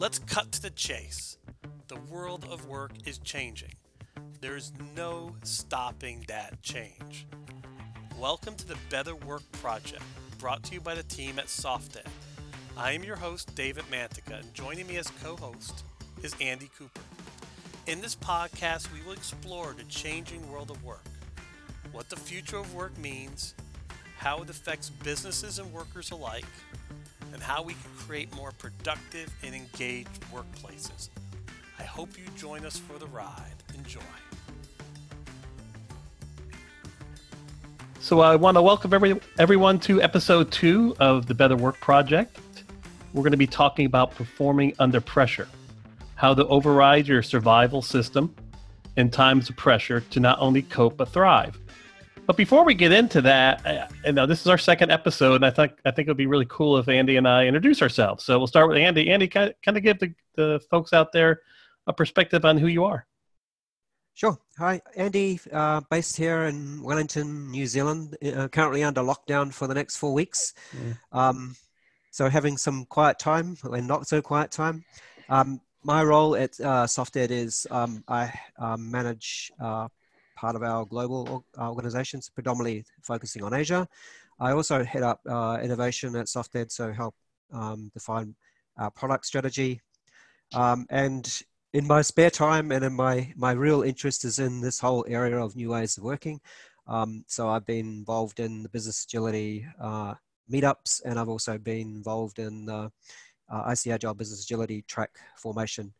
Let's cut to the chase. The world of work is changing. There's no stopping that change. Welcome to the Better Work Project, brought to you by the team at SoftEd. I am your host, David Mantica, and joining me as co host is Andy Cooper. In this podcast, we will explore the changing world of work, what the future of work means, how it affects businesses and workers alike, and how we can create more productive and engaged workplaces. I hope you join us for the ride. Enjoy. So I want to welcome every, everyone to episode two of the Better Work Project. We're going to be talking about performing under pressure, how to override your survival system in times of pressure to not only cope but thrive. But before we get into that, and now this is our second episode, and I think I think it would be really cool if Andy and I introduce ourselves. So we'll start with Andy. Andy, kind of, give the, the folks out there a perspective on who you are. Sure. Hi, Andy, uh, based here in Wellington, New Zealand, uh, currently under lockdown for the next four weeks. Mm. Um, so having some quiet time and not so quiet time. Um, my role at uh, SoftEd is um, I um, manage uh, part of our global uh, organizations, predominantly focusing on Asia. I also head up uh, innovation at SoftEd, so help um, define our product strategy. Um, and in my spare time and in my, my real interest is in this whole area of new ways of working. Um, so I've been involved in the business agility uh, meetups, and I've also been involved in the uh, ICAgile Business Agility track formation.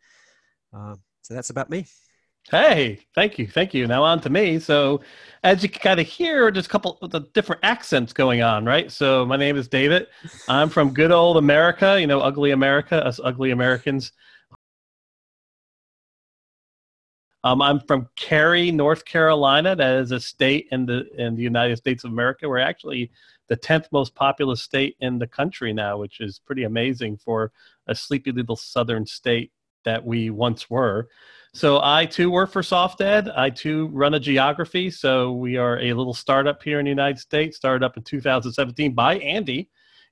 Uh, so that's about me. Hey, thank you, thank you. Now on to me. So, as you can kind of hear, there's a couple of different accents going on, right? So, my name is David. I'm from good old America. You know, ugly America, us ugly Americans. Um, I'm from Cary, North Carolina. That is a state in the in the United States of America. We're actually the tenth most populous state in the country now, which is pretty amazing for a sleepy little southern state that we once were. So I too work for SoftEd. I too run a geography. So we are a little startup here in the United States, started up in 2017 by Andy.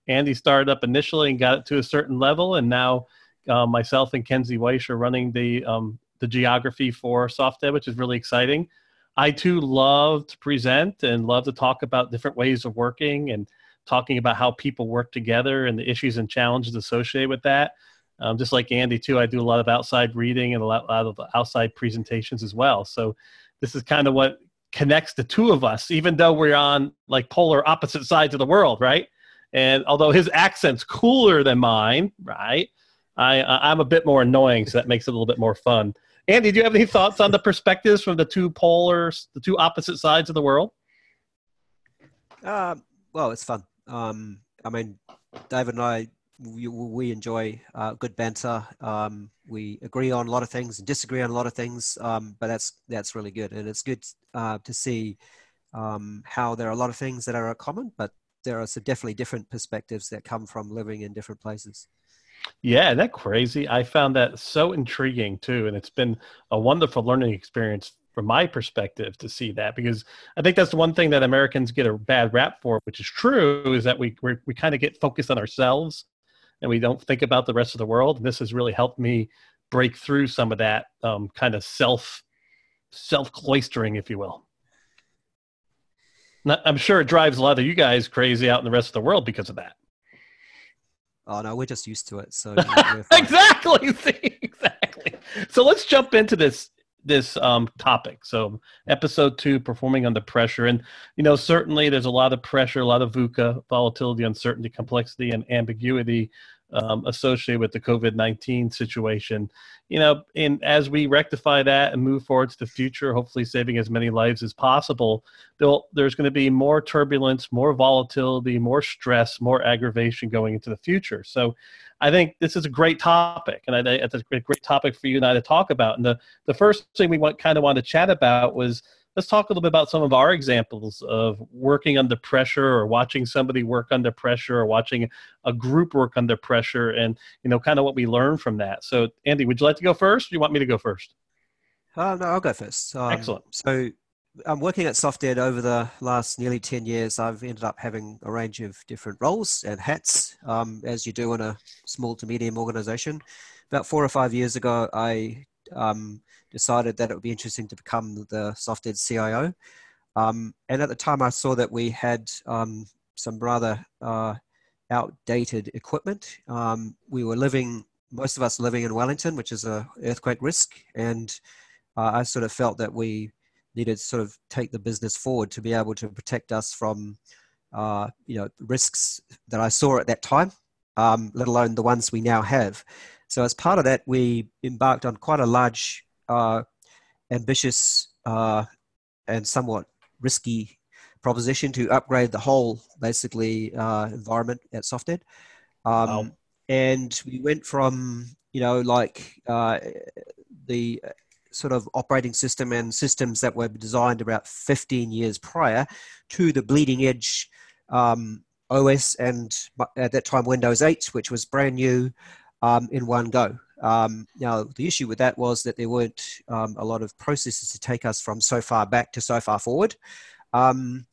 Andy started up initially and got it to a certain level, and now uh, myself and Kenzie Weish are running the um, the geography for SoftEd, which is really exciting. I too love to present and love to talk about different ways of working and talking about how people work together and the issues and challenges associated with that. Um, just like Andy too, I do a lot of outside reading and a lot, a lot of outside presentations as well. So this is kind of what connects the two of us, even though we're on like polar opposite sides of the world, right? And although his accent's cooler than mine, right? I, I'm a bit more annoying, so that makes it a little bit more fun. Andy, do you have any thoughts on the perspectives from the two polar, the two opposite sides of the world? Uh, well, it's fun. Um, I mean, David and I we, we enjoy uh, good banter. Um, we agree on a lot of things and disagree on a lot of things, um, but that's that's really good, and it's good uh, to see um, how there are a lot of things that are common, but there are some definitely different perspectives that come from living in different places. Yeah, that crazy? I found that so intriguing too, and it's been a wonderful learning experience from my perspective to see that because I think that's the one thing that Americans get a bad rap for, which is true, is that we we kind of get focused on ourselves and we don't think about the rest of the world. And this has really helped me break through some of that um, kind of self self cloistering, if you will. Not, I'm sure it drives a lot of you guys crazy out in the rest of the world because of that. Oh no, we're just used to it. So exactly, exactly. So let's jump into this this um, topic. So, episode two, performing under pressure, and you know certainly there's a lot of pressure, a lot of VUCA, volatility, uncertainty, complexity, and ambiguity um, associated with the COVID nineteen situation. You know, and as we rectify that and move forward to the future, hopefully saving as many lives as possible, there's going to be more turbulence, more volatility, more stress, more aggravation going into the future. So I think this is a great topic, and I, think it's a great topic for you and I to talk about. And the, the first thing we want, kind of want to chat about was let's talk a little bit about some of our examples of working under pressure or watching somebody work under pressure or watching a group work under pressure and you know kind of what we learn from that so andy would you like to go first or do you want me to go first uh, no i'll go first um, excellent so I'm working at SoftEd over the last nearly 10 years. I've ended up having a range of different roles and hats, um, as you do in a small to medium organization. about four or five years ago, I um, decided that it would be interesting to become the SOFTED CIO. Um, and at the time, I saw that we had um, some rather uh, outdated equipment. Um, we were living, most of us living in Wellington, which is a earthquake risk, and uh, I sort of felt that we needed to sort of take the business forward to be able to protect us from, uh, you know, risks that I saw at that time, um, let alone the ones we now have. So as part of that, we embarked on quite a large, uh, ambitious, uh, and somewhat risky proposition to upgrade the whole basically uh, environment at SOFTED. Um, wow. And we went from you know like uh, the sort of operating system and systems that were designed about 15 years prior to the bleeding edge um, OS and at that time Windows 8, which was brand new um, in one go. Um, now, the issue with that was that there weren't um, a lot of processes to take us from so far back to so far forward. Um,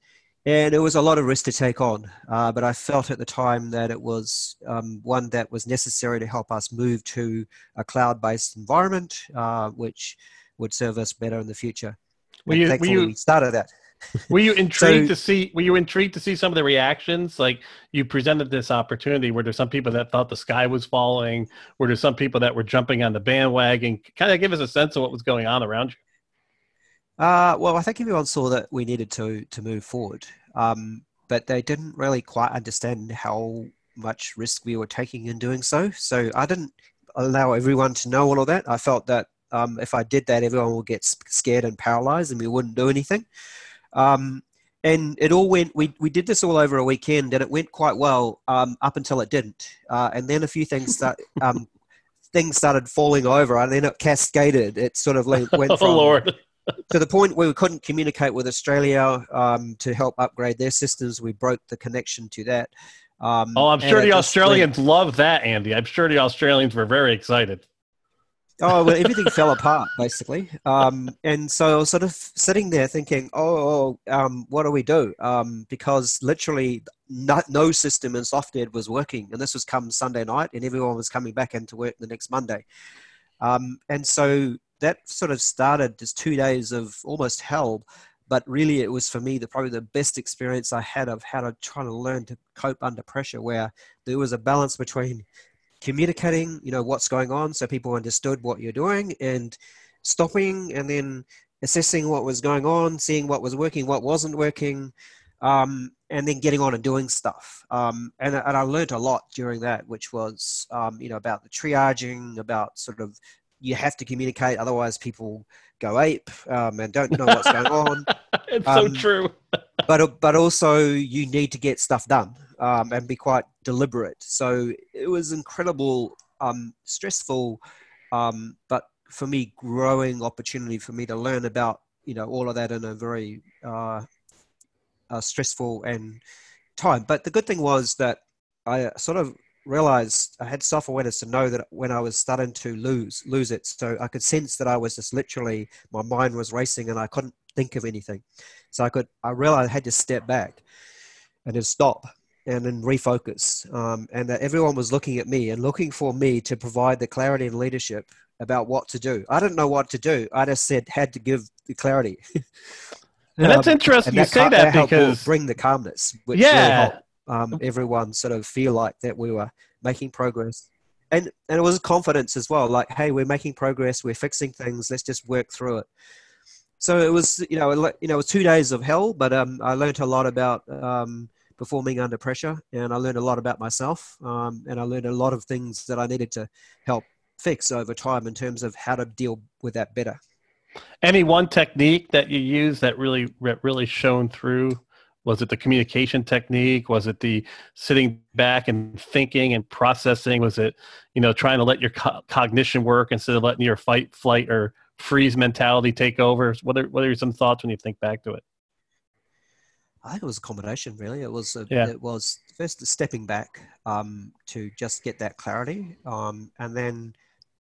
and it was a lot of risk to take on. Uh, but I felt at the time that it was um, one that was necessary to help us move to a cloud based environment, uh, which would serve us better in the future. Were you, were you, we started that. Were you intrigued so, to see were you intrigued to see some of the reactions like you presented this opportunity were there some people that thought the sky was falling were there some people that were jumping on the bandwagon kind of give us a sense of what was going on around you uh, well, I think everyone saw that we needed to to move forward, um, but they didn't really quite understand how much risk we were taking in doing so. So I didn't allow everyone to know all of that. I felt that um, if I did that, everyone would get scared and paralyzed, and we wouldn't do anything. Um, and it all went. We we did this all over a weekend, and it went quite well um, up until it didn't. Uh, and then a few things that um, things started falling over, and then it cascaded. It sort of went oh, from. oh Lord to the point where we couldn't communicate with Australia um, to help upgrade their systems. We broke the connection to that. Um, oh, I'm sure the Australians went, love that, Andy. I'm sure the Australians were very excited. Oh, well, everything fell apart basically, um, and so I was sort of sitting there thinking, "Oh, um, what do we do?" Um, because literally, no, no system in SOFTED was working, and this was come Sunday night, and everyone was coming back into work the next Monday. Um, and so that sort of started as two days of almost hell but really it was for me the probably the best experience i had of how to try to learn to cope under pressure where there was a balance between communicating you know what's going on so people understood what you're doing and stopping and then assessing what was going on seeing what was working what wasn't working um, and then getting on and doing stuff. Um, and, and i learned a lot during that which was um, you know about the triaging about sort of you have to communicate, otherwise people go ape um, and don't know what's going on. it's um, so true. but but also you need to get stuff done um, and be quite deliberate. So it was incredible, um, stressful, um, but for me, growing opportunity for me to learn about you know all of that in a very uh, uh, stressful and time. But the good thing was that I sort of realized I had self awareness to know that when I was starting to lose lose it, so I could sense that I was just literally my mind was racing and I couldn't think of anything. So I could I realized I had to step back and then stop and then refocus, um, and that everyone was looking at me and looking for me to provide the clarity and leadership about what to do. I didn't know what to do. I just said had to give the clarity. and that's um, interesting and you say that, that because bring the calmness, which yeah. Really um, everyone sort of feel like that we were making progress. And and it was confidence as well like hey we're making progress we're fixing things let's just work through it. So it was you know you know it was two days of hell but um, i learned a lot about um, performing under pressure and i learned a lot about myself um, and i learned a lot of things that i needed to help fix over time in terms of how to deal with that better. Any one technique that you use that really really shone through was it the communication technique was it the sitting back and thinking and processing was it you know trying to let your co- cognition work instead of letting your fight flight or freeze mentality take over what are, what are some thoughts when you think back to it I think it was a combination, really. It was a, yeah. it was first stepping back um, to just get that clarity, um, and then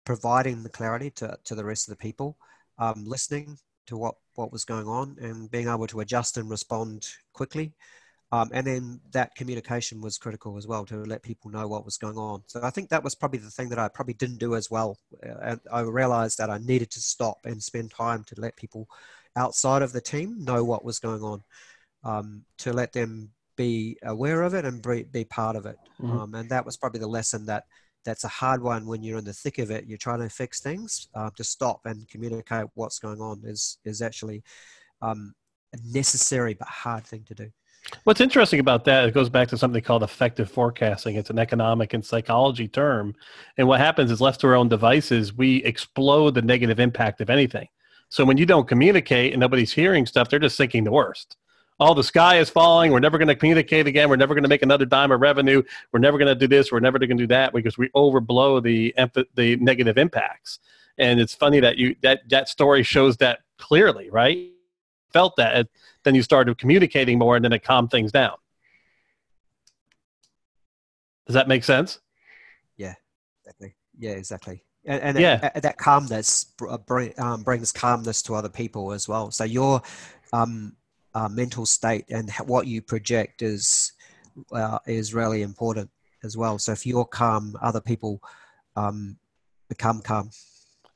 providing the clarity to, to the rest of the people, um, listening to what what was going on and being able to adjust and respond quickly. Um, and then that communication was critical as well to let people know what was going on. So I think that was probably the thing that I probably didn't do as well. Uh, and I realized that I needed to stop and spend time to let people outside of the team know what was going on, um, to let them be aware of it and be, be part of it. Mm-hmm. Um, and that was probably the lesson that that's a hard one when you're in the thick of it. You're trying to fix things. Uh, to stop and communicate what's going on is is actually um, a necessary but hard thing to do. What's interesting about that, it goes back to something called affective forecasting. It's an economic and psychology term. And what happens is, left to our own devices, we explode the negative impact of anything. So when you don't communicate and nobody's hearing stuff, they're just thinking the worst. Oh, the sky is falling. We're never going to communicate again. We're never going to make another dime of revenue. We're never going to do this. We're never going to do that because we overblow the the negative impacts. And it's funny that you that that story shows that clearly, right? Felt that then you started communicating more and then it calmed things down. Does that make sense? Yeah, exactly. Yeah, exactly. And, and yeah. It, that calmness uh, um, brings calmness to other people as well. So your um, uh, mental state and what you project is uh, is really important as well. So if you're calm, other people um, become calm.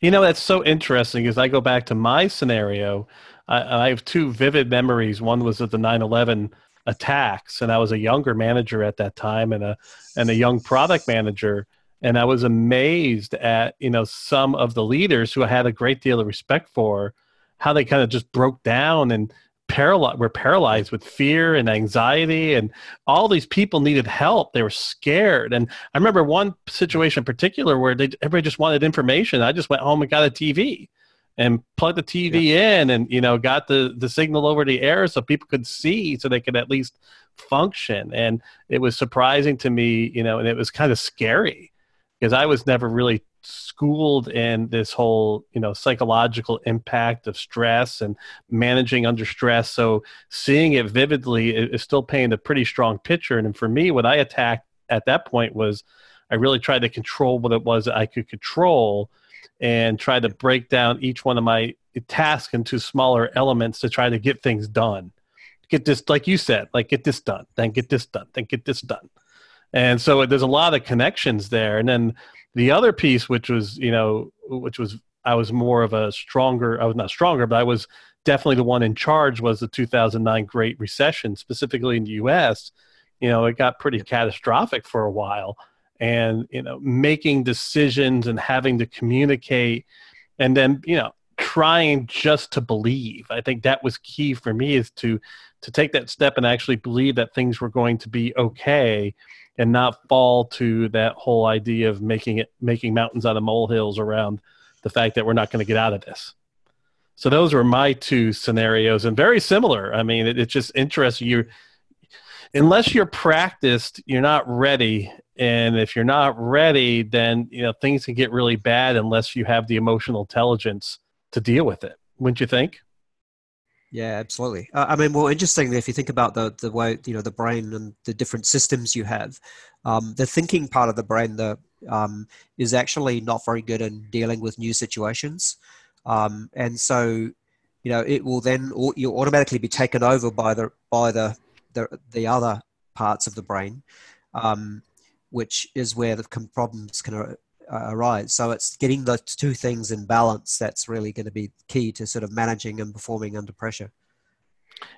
You know, that's so interesting. As I go back to my scenario, I, I have two vivid memories. One was of the 9 11 attacks, and I was a younger manager at that time and a, and a young product manager. And I was amazed at, you know, some of the leaders who I had a great deal of respect for, how they kind of just broke down and paralyzed were paralyzed with fear and anxiety and all these people needed help. They were scared. And i remember one situation in particular where they everybody just wanted information. I just went home and got a tv and plugged the TV yeah. in and you know got the the signal over the air so people could see so they could at least function. And it was surprising to me you know and it was kind of scary because I was never really schooled in this whole you know psychological impact of stress and managing under stress so seeing it vividly is still painting a pretty strong picture and for me what I attacked at that point was I really tried to control what it was I could control and try to break down each one of my tasks into smaller elements to try to get things done. Get this, like you said, like get this done, then get this done, then get this done. And so there's a lot of connections there. And then the other piece, which was, you know, which was, I was more of a stronger, I was not stronger, but I was definitely the one in charge was the 2009 Great Recession, specifically in the US. You know, it got pretty catastrophic for a while and you know making decisions and having to communicate and then you know trying just to believe i think that was key for me is to to take that step and actually believe that things were going to be okay and not fall to that whole idea of making it making mountains out of molehills around the fact that we're not going to get out of this. So those were my two scenarios and very similar. I mean it, it's just interesting you. Unless you're practiced you're not ready and if you're not ready then you know things can get really bad unless you have the emotional intelligence to deal with it. Wouldn't you think yeah absolutely. Uh, i mean well interestingly if you think about the the way you know the brain and the different systems you have um, the thinking part of the brain the um, is actually not very good in dealing with new situations. Um, and so you know it will then you'll automatically be taken over by the by the the, the other parts of the brain um, which is where the problems can arise. So it's getting the two things in balance that's really going to be key to sort of managing and performing under pressure.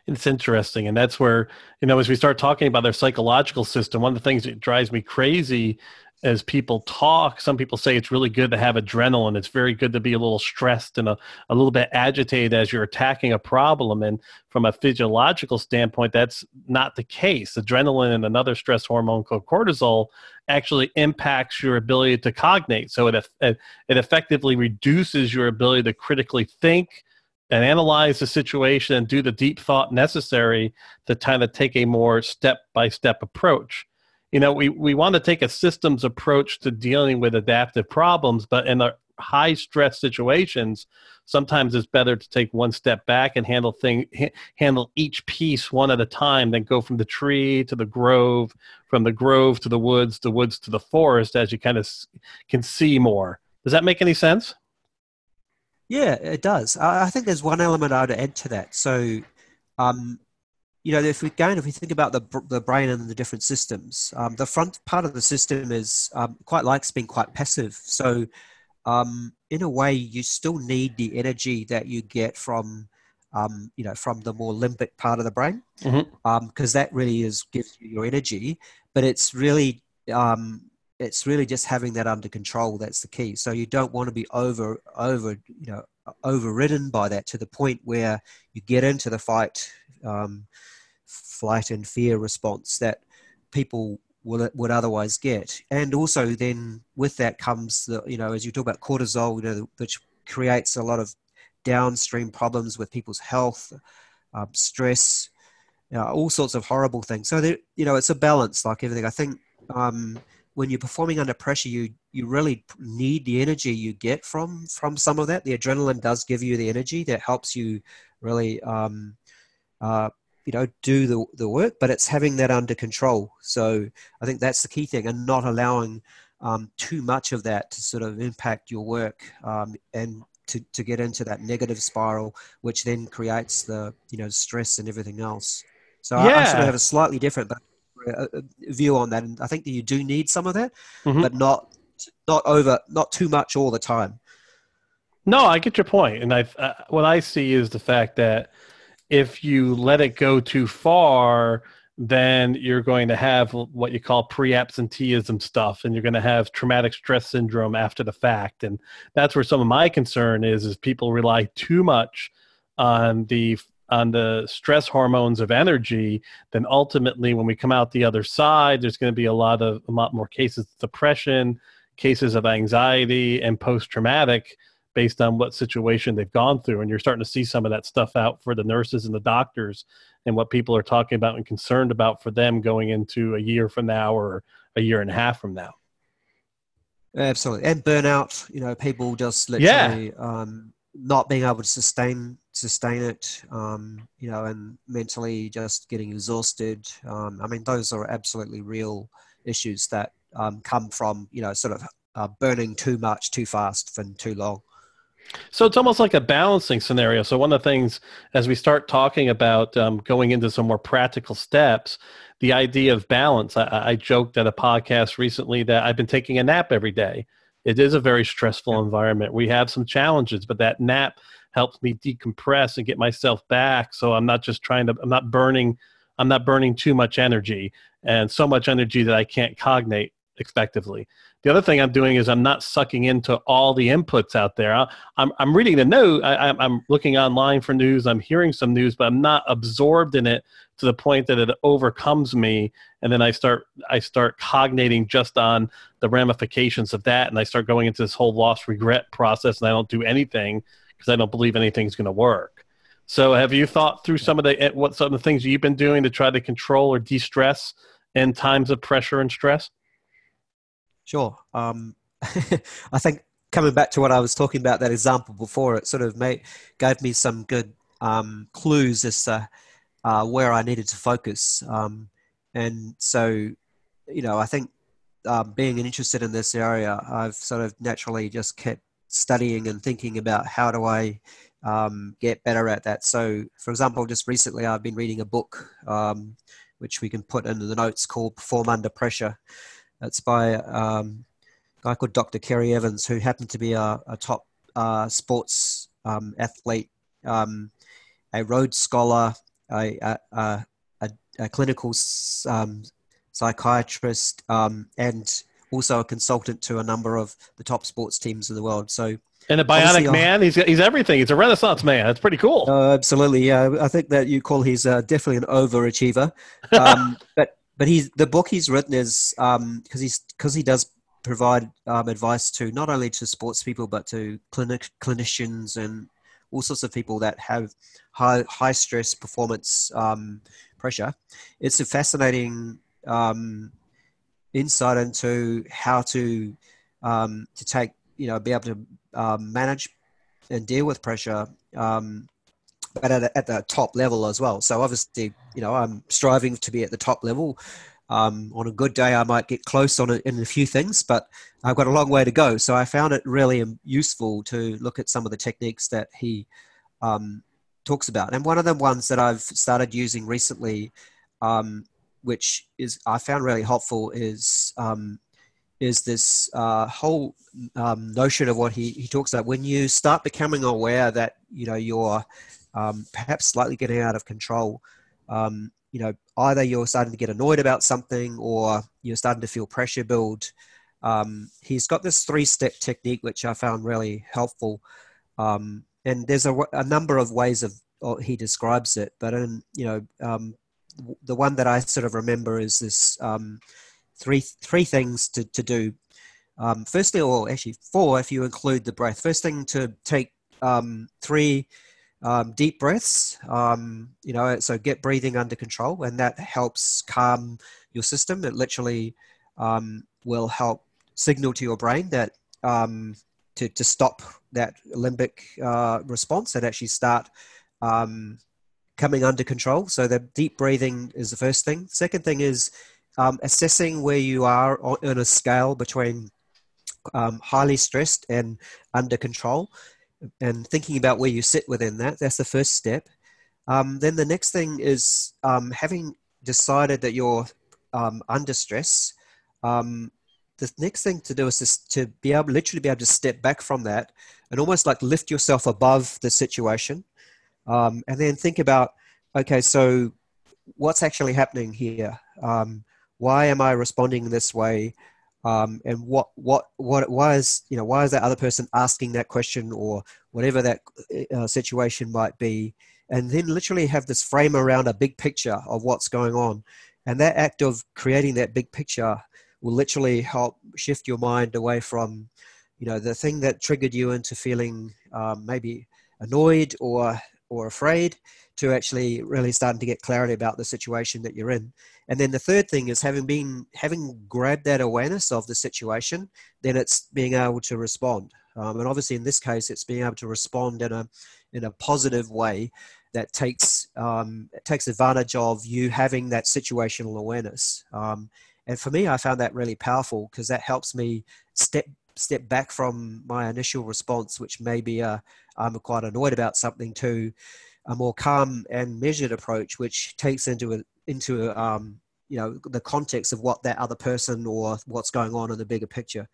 It's interesting. And that's where, you know, as we start talking about their psychological system, one of the things that drives me crazy as people talk, some people say it's really good to have adrenaline. It's very good to be a little stressed and a, a little bit agitated as you're attacking a problem. And from a physiological standpoint, that's not the case. Adrenaline and another stress hormone called cortisol actually impacts your ability to cognate. So it, it, it effectively reduces your ability to critically think and analyze the situation and do the deep thought necessary to kind of take a more step by step approach you know, we, we want to take a systems approach to dealing with adaptive problems, but in the high stress situations, sometimes it's better to take one step back and handle thing handle each piece one at a time than go from the tree to the grove, from the grove to the woods, the woods to the forest as you kind of can see more. Does that make any sense? Yeah, it does. I think there's one element I'd add to that. So, um, you know, if we again, if we think about the the brain and the different systems, um, the front part of the system is um, quite likes being quite passive. So, um, in a way, you still need the energy that you get from, um, you know, from the more limbic part of the brain, because Mm-hmm. um, that really is gives you your energy. But it's really um, it's really just having that under control that's the key. So you don't want to be over over you know overridden by that to the point where you get into the fight. Flight and fear response that people will, would otherwise get. And also, then with that comes the, you know, as you talk about cortisol, you know, which creates a lot of downstream problems with people's health, um, stress, you know, all sorts of horrible things. So, there, you know, it's a balance like everything. I think um, when you're performing under pressure, you you really need the energy you get from from some of that. The adrenaline does give you the energy that helps you really um, uh, you know do the, the work but it's having that under control. So i think that's the key thing and not allowing um, too much of that to sort of impact your work um, and to, to get into that negative spiral which then creates the you know stress and everything else. So I, I sort of have a slightly different but uh, uh, view on that and i think that you do need some of that Mhm. but not not over not too much all the time. No, I get your point, and I uh, what I see is the fact that if you let it go too far, then you're going to have what you call pre-absenteeism stuff, and you're going to have traumatic stress syndrome after the fact, and that's where some of my concern is: is people rely too much on the on the stress hormones of energy, then ultimately when we come out the other side, there's going to be a lot of a lot more cases of depression, cases of anxiety, and post-traumatic based on what situation they've gone through. And you're starting to see some of that stuff out for the nurses and the doctors and what people are talking about and concerned about for them going into a year from now or a year and a half from now. Absolutely, and burnout. You know, people just Yeah. literally um, not being able to sustain sustain it. Um, you know, and mentally just getting exhausted. Um, I mean, those are absolutely real issues that um, come from you know sort of uh, burning too much, too fast, and too long. So it's almost like a balancing scenario. So one of the things, as we start talking about um, going into some more practical steps, the idea of balance. I, I joked at a podcast recently that I've been taking a nap every day. It is a very stressful environment. We have some challenges, but that nap helps me decompress and get myself back. So I'm not just trying to. I'm not burning. I'm not burning too much energy and so much energy that I can't cognate effectively. The other thing I'm doing is I'm not sucking into all the inputs out there. I, I'm, I'm reading the news. I, I'm- I'm looking online for news. I'm hearing some news, but I'm not absorbed in it to the point that it overcomes me. And then I start I start cognating just on the ramifications of that, and I start going into this whole loss regret process, and I don't do anything because I don't believe anything's going to work. So, have you thought through some of the eh, what some of the things you've been doing to try to control or de-stress in times of pressure and stress? Sure. Um, I think coming back to what I was talking about, that example before, it sort of made, gave me some good um, clues as to uh, where I needed to focus. Um, and so, you know, I think um, being interested in this area, I've sort of naturally just kept studying and thinking about how do I um, get better at that. So, for example, just recently I've been reading a book um, which we can put into the notes called Perform Under Pressure. It's by um, a guy called Dr. Ceri Evans, who happened to be a, a top uh, sports um, athlete, um, a Rhodes Scholar, a, a, a, clinical um, psychiatrist, um, and also a consultant to a number of the top sports teams in the world. So, And a bionic man, he's he's everything. He's a renaissance man. That's pretty cool. uh, absolutely, yeah, I think that you call he's uh, definitely an overachiever. Um, but but he's the book he's written is because he's because he does provide um, advice to not only to sports people but to clinic clinicians and all sorts of people that have high high stress performance um, pressure. It's a fascinating um, insight into how to um, to take you know be able to um, manage and deal with pressure um, but at, a, at the top level as well. So obviously, you know, I'm striving to be at the top level. Um, on a good day, I might get close on it in a few things, but I've got a long way to go. So I found it really um, useful to look at some of the techniques that he um, talks about. And one of the ones that I've started using recently, um, which is I found really helpful, is um, is this uh, whole um, notion of what he, he talks about when you start becoming aware that you know you're um, perhaps slightly getting out of control. Um, you know, either you're starting to get annoyed about something or you're starting to feel pressure build. Um, he's got this three step technique, which I found really helpful. Um, and there's a, a, number of ways of he describes it, but in, you know, um, the one that I sort of remember is this um, three three things to, to do. Firstly, or actually four if you include the breath. First thing to take three um, deep breaths, um, you know, so get breathing under control, and that helps calm your system. It literally um, will help signal to your brain that um, to, to stop that limbic uh, response and actually start um, coming under control. So the deep breathing is the first thing. Second thing is um, assessing where you are on a scale between highly stressed and under control and thinking about where you sit within that. That's the first step. Um, then the next thing is um, having decided that you're um, under stress. Um, the next thing to do is just to be able, literally be able to step back from that and almost like lift yourself above the situation, um, and then think about, okay, so what's actually happening here? Um, why am I responding this way? Um, and what what what why is you know why is that other person asking that question or whatever that uh, situation might be? And then literally have this frame around a big picture of what's going on. And that act of creating that big picture will literally help shift your mind away from you know the thing that triggered you into feeling um, maybe annoyed or or afraid to actually really starting to get clarity about the situation that you're in. And then the third thing is having been having grabbed that awareness of the situation, then it's being able to respond. Um, and obviously, in this case, it's being able to respond in a in a positive way that takes um, takes advantage of you having that situational awareness. Um, and for me, I found that really powerful because that helps me step step back from my initial response, which maybe uh, I'm quite annoyed about something, to a more calm and measured approach, which takes into a, into a, um, you know the context of what that other person or what's going on in the bigger picture.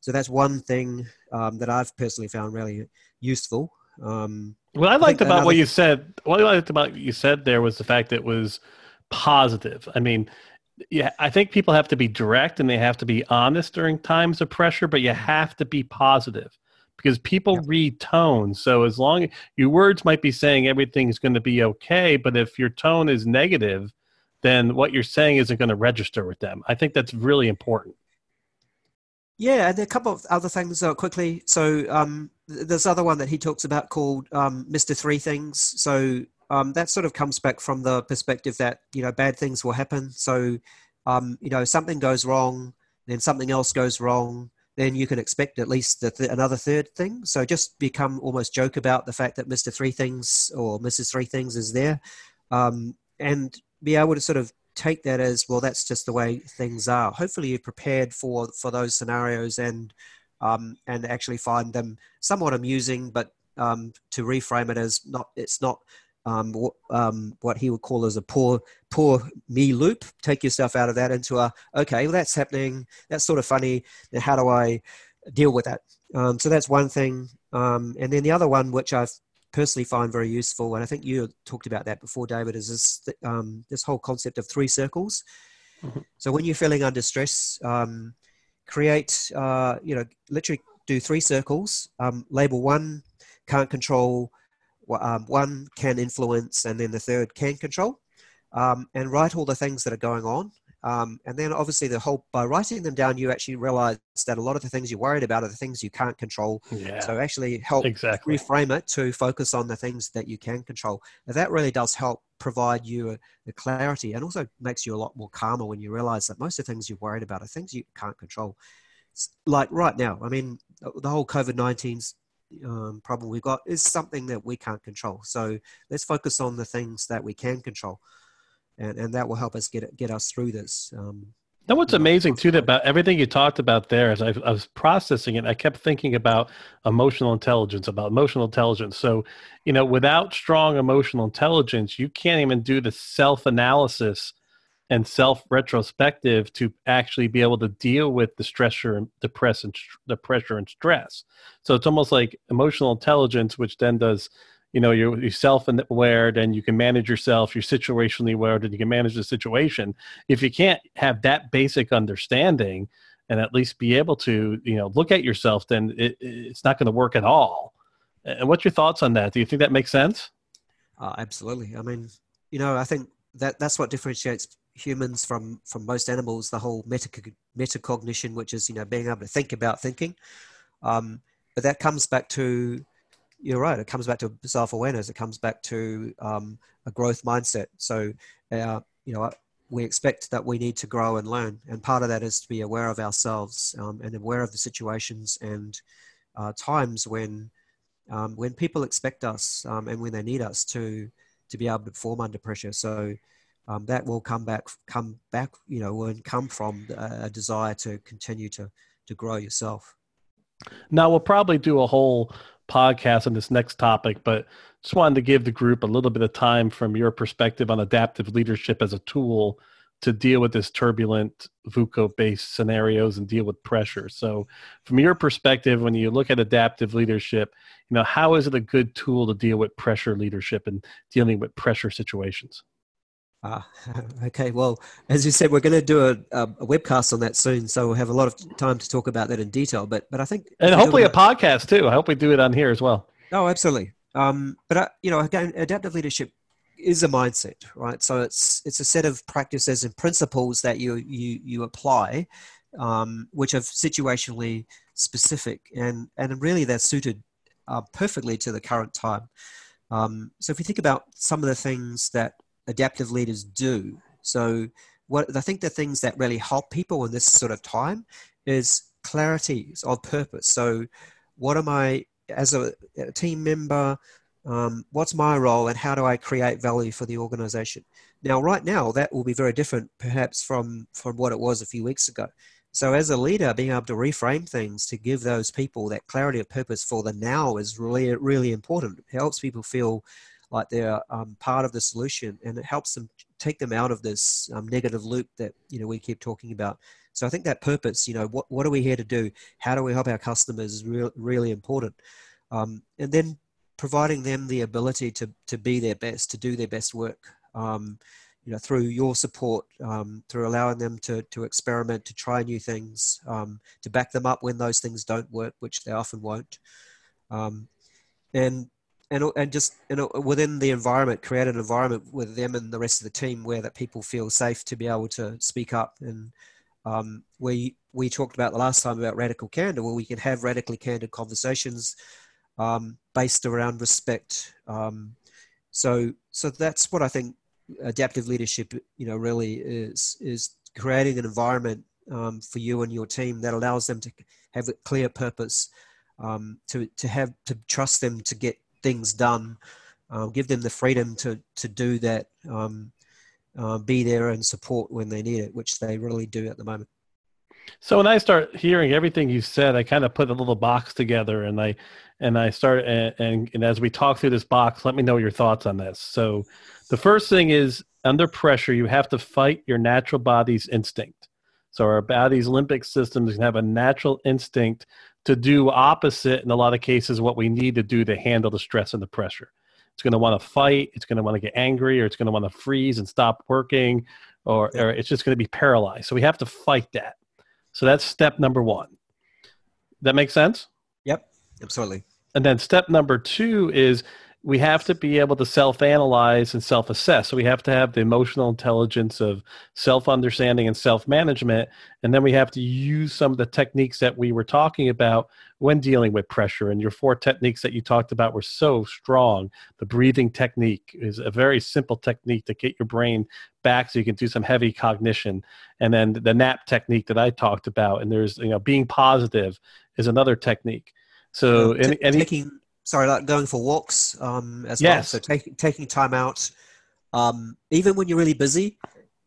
So that's one thing um, that I've personally found really useful. Um, what I liked I about what you said, what I liked about what you said there was the fact that it was positive. I mean, yeah, I think people have to be direct and they have to be honest during times of pressure, but you have to be positive because people yep. read tone. So as long your words might be saying everything's going to be okay, but if your tone is negative, then what you're saying isn't going to register with them. I think that's really important. Yeah, and a couple of other things uh, quickly. So um, there's other one that he talks about called um, Mr. Three Things. So um, that sort of comes back from the perspective that you know bad things will happen. So um, you know something goes wrong, then something else goes wrong, then you can expect at least th- another third thing. So just become almost joke about the fact that Mr. Three Things or Mrs. Three Things is there, um, and be able to sort of take that as well. That's just the way things are. Hopefully, you're prepared for for those scenarios and um, and actually find them somewhat amusing, but um, to reframe it as not it's not um, um, what he would call as a poor poor me loop. Take yourself out of that into a okay, well that's happening. That's sort of funny. Now how do I deal with that? Um, so that's one thing. Um, and then the other one, which I've personally find very useful, and I think you talked about that before, David, is this um, this whole concept of three circles. Mm-hmm. So when you're feeling under stress, um, create uh, you know literally do three circles. label one can't control um, one can influence and then the third can control. Um, and write all the things that are going on. Um, and then obviously the whole by writing them down you actually realize that a lot of the things you're worried about are the things you can't control. Yeah, so actually help exactly. reframe it to focus on the things that you can control. And that really does help provide you the clarity and also makes you a lot more calmer when you realize that most of the things you're worried about are things you can't control. Like right now i mean the whole covid-19 um, problem we've got is something that we can't control. So let's focus on the things that we can control, and, and that will help us get get us through this. Um, Now, what's amazing too about everything you talked about there, as I, I, was processing it, I kept thinking about emotional intelligence, about emotional intelligence. So, you know, without strong emotional intelligence, you can't even do the self analysis and self retrospective to actually be able to deal with the stressor and the pressure and stress. So it's almost like emotional intelligence, which then does you know you're, you're self-aware then you can manage yourself you're situationally aware then you can manage the situation. If you can't have that basic understanding and at least be able to you know look at yourself then it, it's not going to work at all. And what's your thoughts on that? Do you think that makes sense? Uh, absolutely. I mean you know i think that that's what differentiates humans from from most animals the whole metacognition which is you know being able to think about thinking um, but that comes back to you're right. It comes back to self awareness. It comes back to um, a growth mindset. So, uh, you know, we expect that we need to grow and learn, and part of that is to be aware of ourselves um, and aware of the situations and uh, times when um, when people expect us um, and when they need us to to be able to perform under pressure. So. Um, that will come back, come back, you know, and come from a, desire to continue to to grow yourself. Now we'll probably do a whole podcast on this next topic, but just wanted to give the group a little bit of time from your perspective on adaptive leadership as a tool to deal with this turbulent VUCA based scenarios and deal with pressure. So, from your perspective, when you look at adaptive leadership, you know, how is it a good tool to deal with pressure leadership and dealing with pressure situations? Ah, okay. Well, as you said, we're going to do a, a, webcast on that soon, so we'll have a lot of time to talk about that in detail. But but I think and hopefully a podcast too. I hope we do it on here as well. Oh, absolutely. Um, but uh, you know, again, adaptive leadership is a mindset, right? So it's it's a set of practices and principles that you you you apply, um, which are situationally specific, and and really they're suited uh, perfectly to the current time. Um, so if you think about some of the things that adaptive leaders do. So, what I think the things that really help people in this sort of time is clarity of purpose. So, what am I as a, a team member? Um, what's my role, and how do I create value for the organization? Now, right now, that will be very different, perhaps from from what it was a few weeks ago. So, as a leader, being able to reframe things to give those people that clarity of purpose for the now is really, really important. It helps people feel like they're um, part of the solution and it helps them take them out of this um, negative loop that you know we keep talking about. So i think that purpose you know what, what are we here to do? How do we help our customers is re- really important. Um, and then providing them the ability to, to be their best to do their best work um, you know through your support um, through allowing them to, to experiment to try new things um, to back them up when those things don't work which they often won't. And and and just you know within the environment create an environment with them and the rest of the team where that people feel safe to be able to speak up. And um, we we talked about the last time about radical candor where we can have radically candid conversations um, based around respect. Um, so so that's what i think adaptive leadership you know really is is creating an environment um, for you and your team that allows them to have a clear purpose um, to to have to trust them to get things done, uh, give them the freedom to to do that, um, uh, be there and support when they need it, which they really do at the moment. So when I start hearing everything you said, I kind of put a little box together, and I and I start and, and, and as we talk through this box, let me know your thoughts on this. So the first thing is under pressure, you have to fight your natural body's instinct. So our body's limbic system can have a natural instinct to do opposite in a lot of cases what we need to do to handle the stress and the pressure. It's going to want to fight. It's going to want to get angry, or it's going to want to freeze and stop working, or, or it's just going to be paralyzed. So we have to fight that. So that's step number one. That makes sense? Yep, absolutely. And then step number two is we have to be able to self-analyze and self-assess. So we have to have the emotional intelligence of self-understanding and self-management. And then we have to use some of the techniques that we were talking about when dealing with pressure. And your four techniques that you talked about were so strong. The breathing technique is a very simple technique to get your brain back so you can do some heavy cognition. And then the nap technique that i talked about and there's you know being positive is another technique. So any, any, taking sorry, like going for walks um, as yes. well. So taking taking time out, um, even when you're really busy,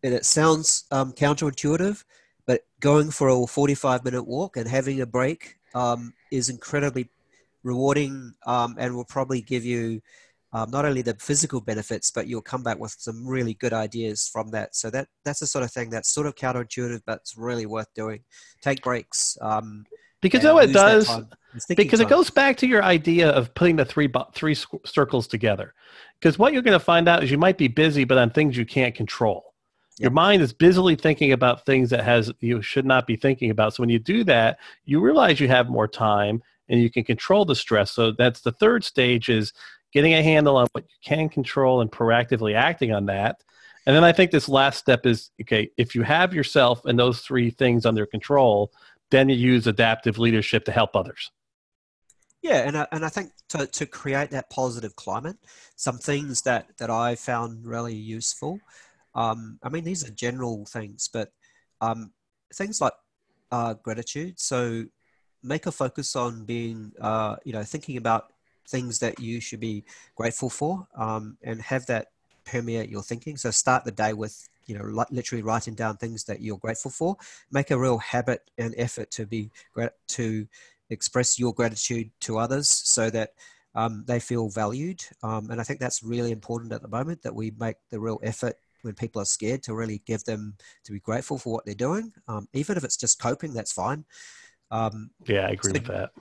and it sounds um, counterintuitive. But going for a 45 minute walk and having a break um, is incredibly rewarding um, and will probably give you um, not only the physical benefits, but you'll come back with some really good ideas from that. So that that's the sort of thing that's sort of counterintuitive, but it's really worth doing. Take breaks. Um, because and though it does. that does, time. It's thinking because it goes back to your idea of putting the three three circles together. Because what you're going to find out is you might be busy, but on things you can't control. Your mind is busily thinking about things that has you should not be thinking about. So when you do that, you realize you have more time and you can control the stress. So that's the third stage is getting a handle on what you can control and proactively acting on that. And then I think this last step is okay, if you have yourself and those three things under control, then you use adaptive leadership to help others. Yeah, and I, and I think to, to create that positive climate, some things that, that I found really useful. Um, I mean, these are general things, but um, things like uh, gratitude. So make a focus on being, uh, you know, thinking about things that you should be grateful for, um, and have that permeate your thinking. So start the day with, you know, li- literally writing down things that you're grateful for. Make a real habit and effort to be gra- to express your gratitude to others so that um, they feel valued. Um, and I think that's really important at the moment that we make the real effort when people are scared to really give them to be grateful for what they're doing. Um, even if it's just coping, that's fine. Um, Yeah, I agree So- with that.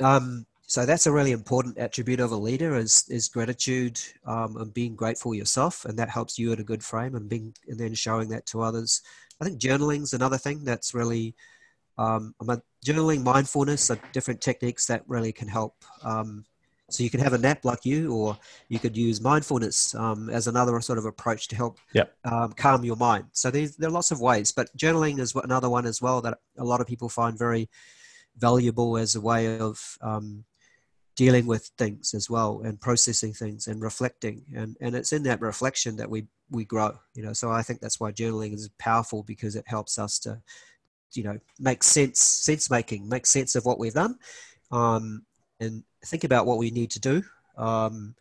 um, so that's a really important attribute of a leader is, is gratitude um, and being grateful yourself, and that helps you in a good frame and being and then showing that to others. I think journaling's another thing that's really um, journaling, mindfulness are different techniques that really can help. Um, so you can have a nap like you, or you could use mindfulness um, as another sort of approach to help Yep. um, calm your mind. So there's, there are lots of ways, but journaling is another one as well that a lot of people find very valuable as a way of um, dealing with things as well and processing things and reflecting and and it's in that reflection that we we grow you know so i think that's why journaling is powerful because it helps us to you know make sense sense making make sense of what we've done um, and think about what we need to do um,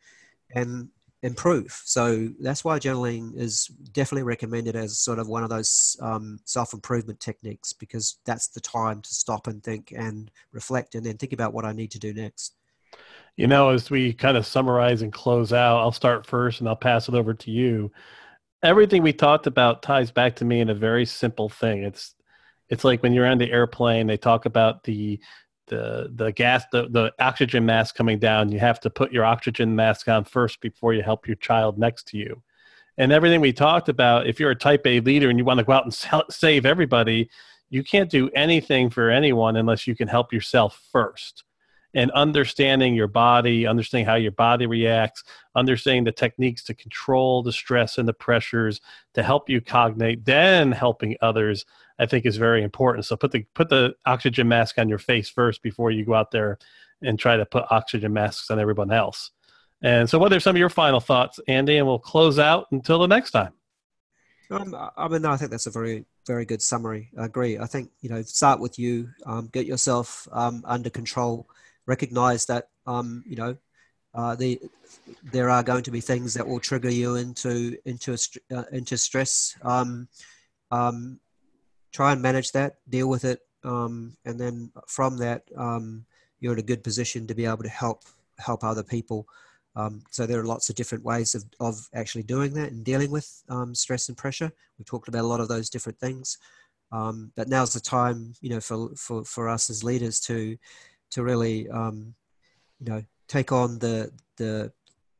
and improve so that's why journaling is definitely recommended as sort of one of those um, self-improvement techniques because that's the time to stop and think and reflect and then think about what i need to do next You know, as we kind of summarize and close out, I'll start first and I'll pass it over to you. Everything we talked about ties back to me in a very simple thing. It's it's like when you're on the airplane, they talk about the the the gas the, the oxygen mask coming down. You have to put your oxygen mask on first before you help your child next to you. And everything we talked about, if you're a type A leader and you want to go out and sell, save everybody, you can't do anything for anyone unless you can help yourself first and understanding your body, understanding how your body reacts, understanding the techniques to control the stress and the pressures to help you cognate, then helping others, I think is very important. So put the put the oxygen mask on your face first before you go out there and try to put oxygen masks on everyone else. And so what are some of your final thoughts, Andy? And we'll close out until the next time. Um, I- mean, I think that's a very, very good summary. I agree. I think you know, start with you. Um, get yourself um, under control. Recognize that um, you know uh, the there are going to be things that will trigger you into into a, uh, into stress. Um, um, try and manage that. Deal with it, um, and then from that, um, you're in a good position to be able to help help other people. Um, so there are lots of different ways of, of actually doing that and dealing with um, stress and pressure. We've talked about a lot of those different things, but now's the time, you know, for, for, for us as leaders to to really, um, you know, take on the the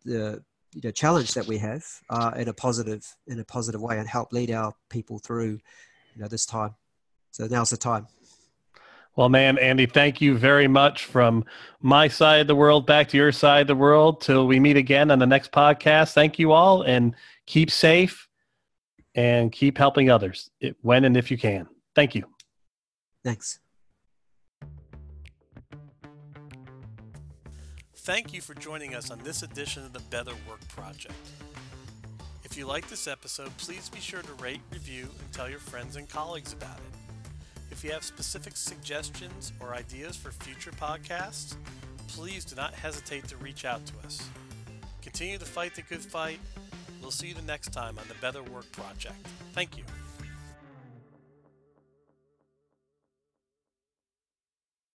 the you know, challenge that we have uh, in a positive in a positive way and help lead our people through, you know, this time. So now's the time. Well, man, Andy, thank you very much from my side of the world back to your side of the world. Till we meet again on the next podcast. Thank you all and keep safe and keep helping others when and if you can. Thank you. Thanks. Thank you for joining us on this edition of the Better Work Project. If you like this episode, please be sure to rate, review, and tell your friends and colleagues about it. If you have specific suggestions or ideas for future podcasts, please do not hesitate to reach out to us. Continue to fight the good fight. We'll see you the next time on the Better Work Project. Thank you.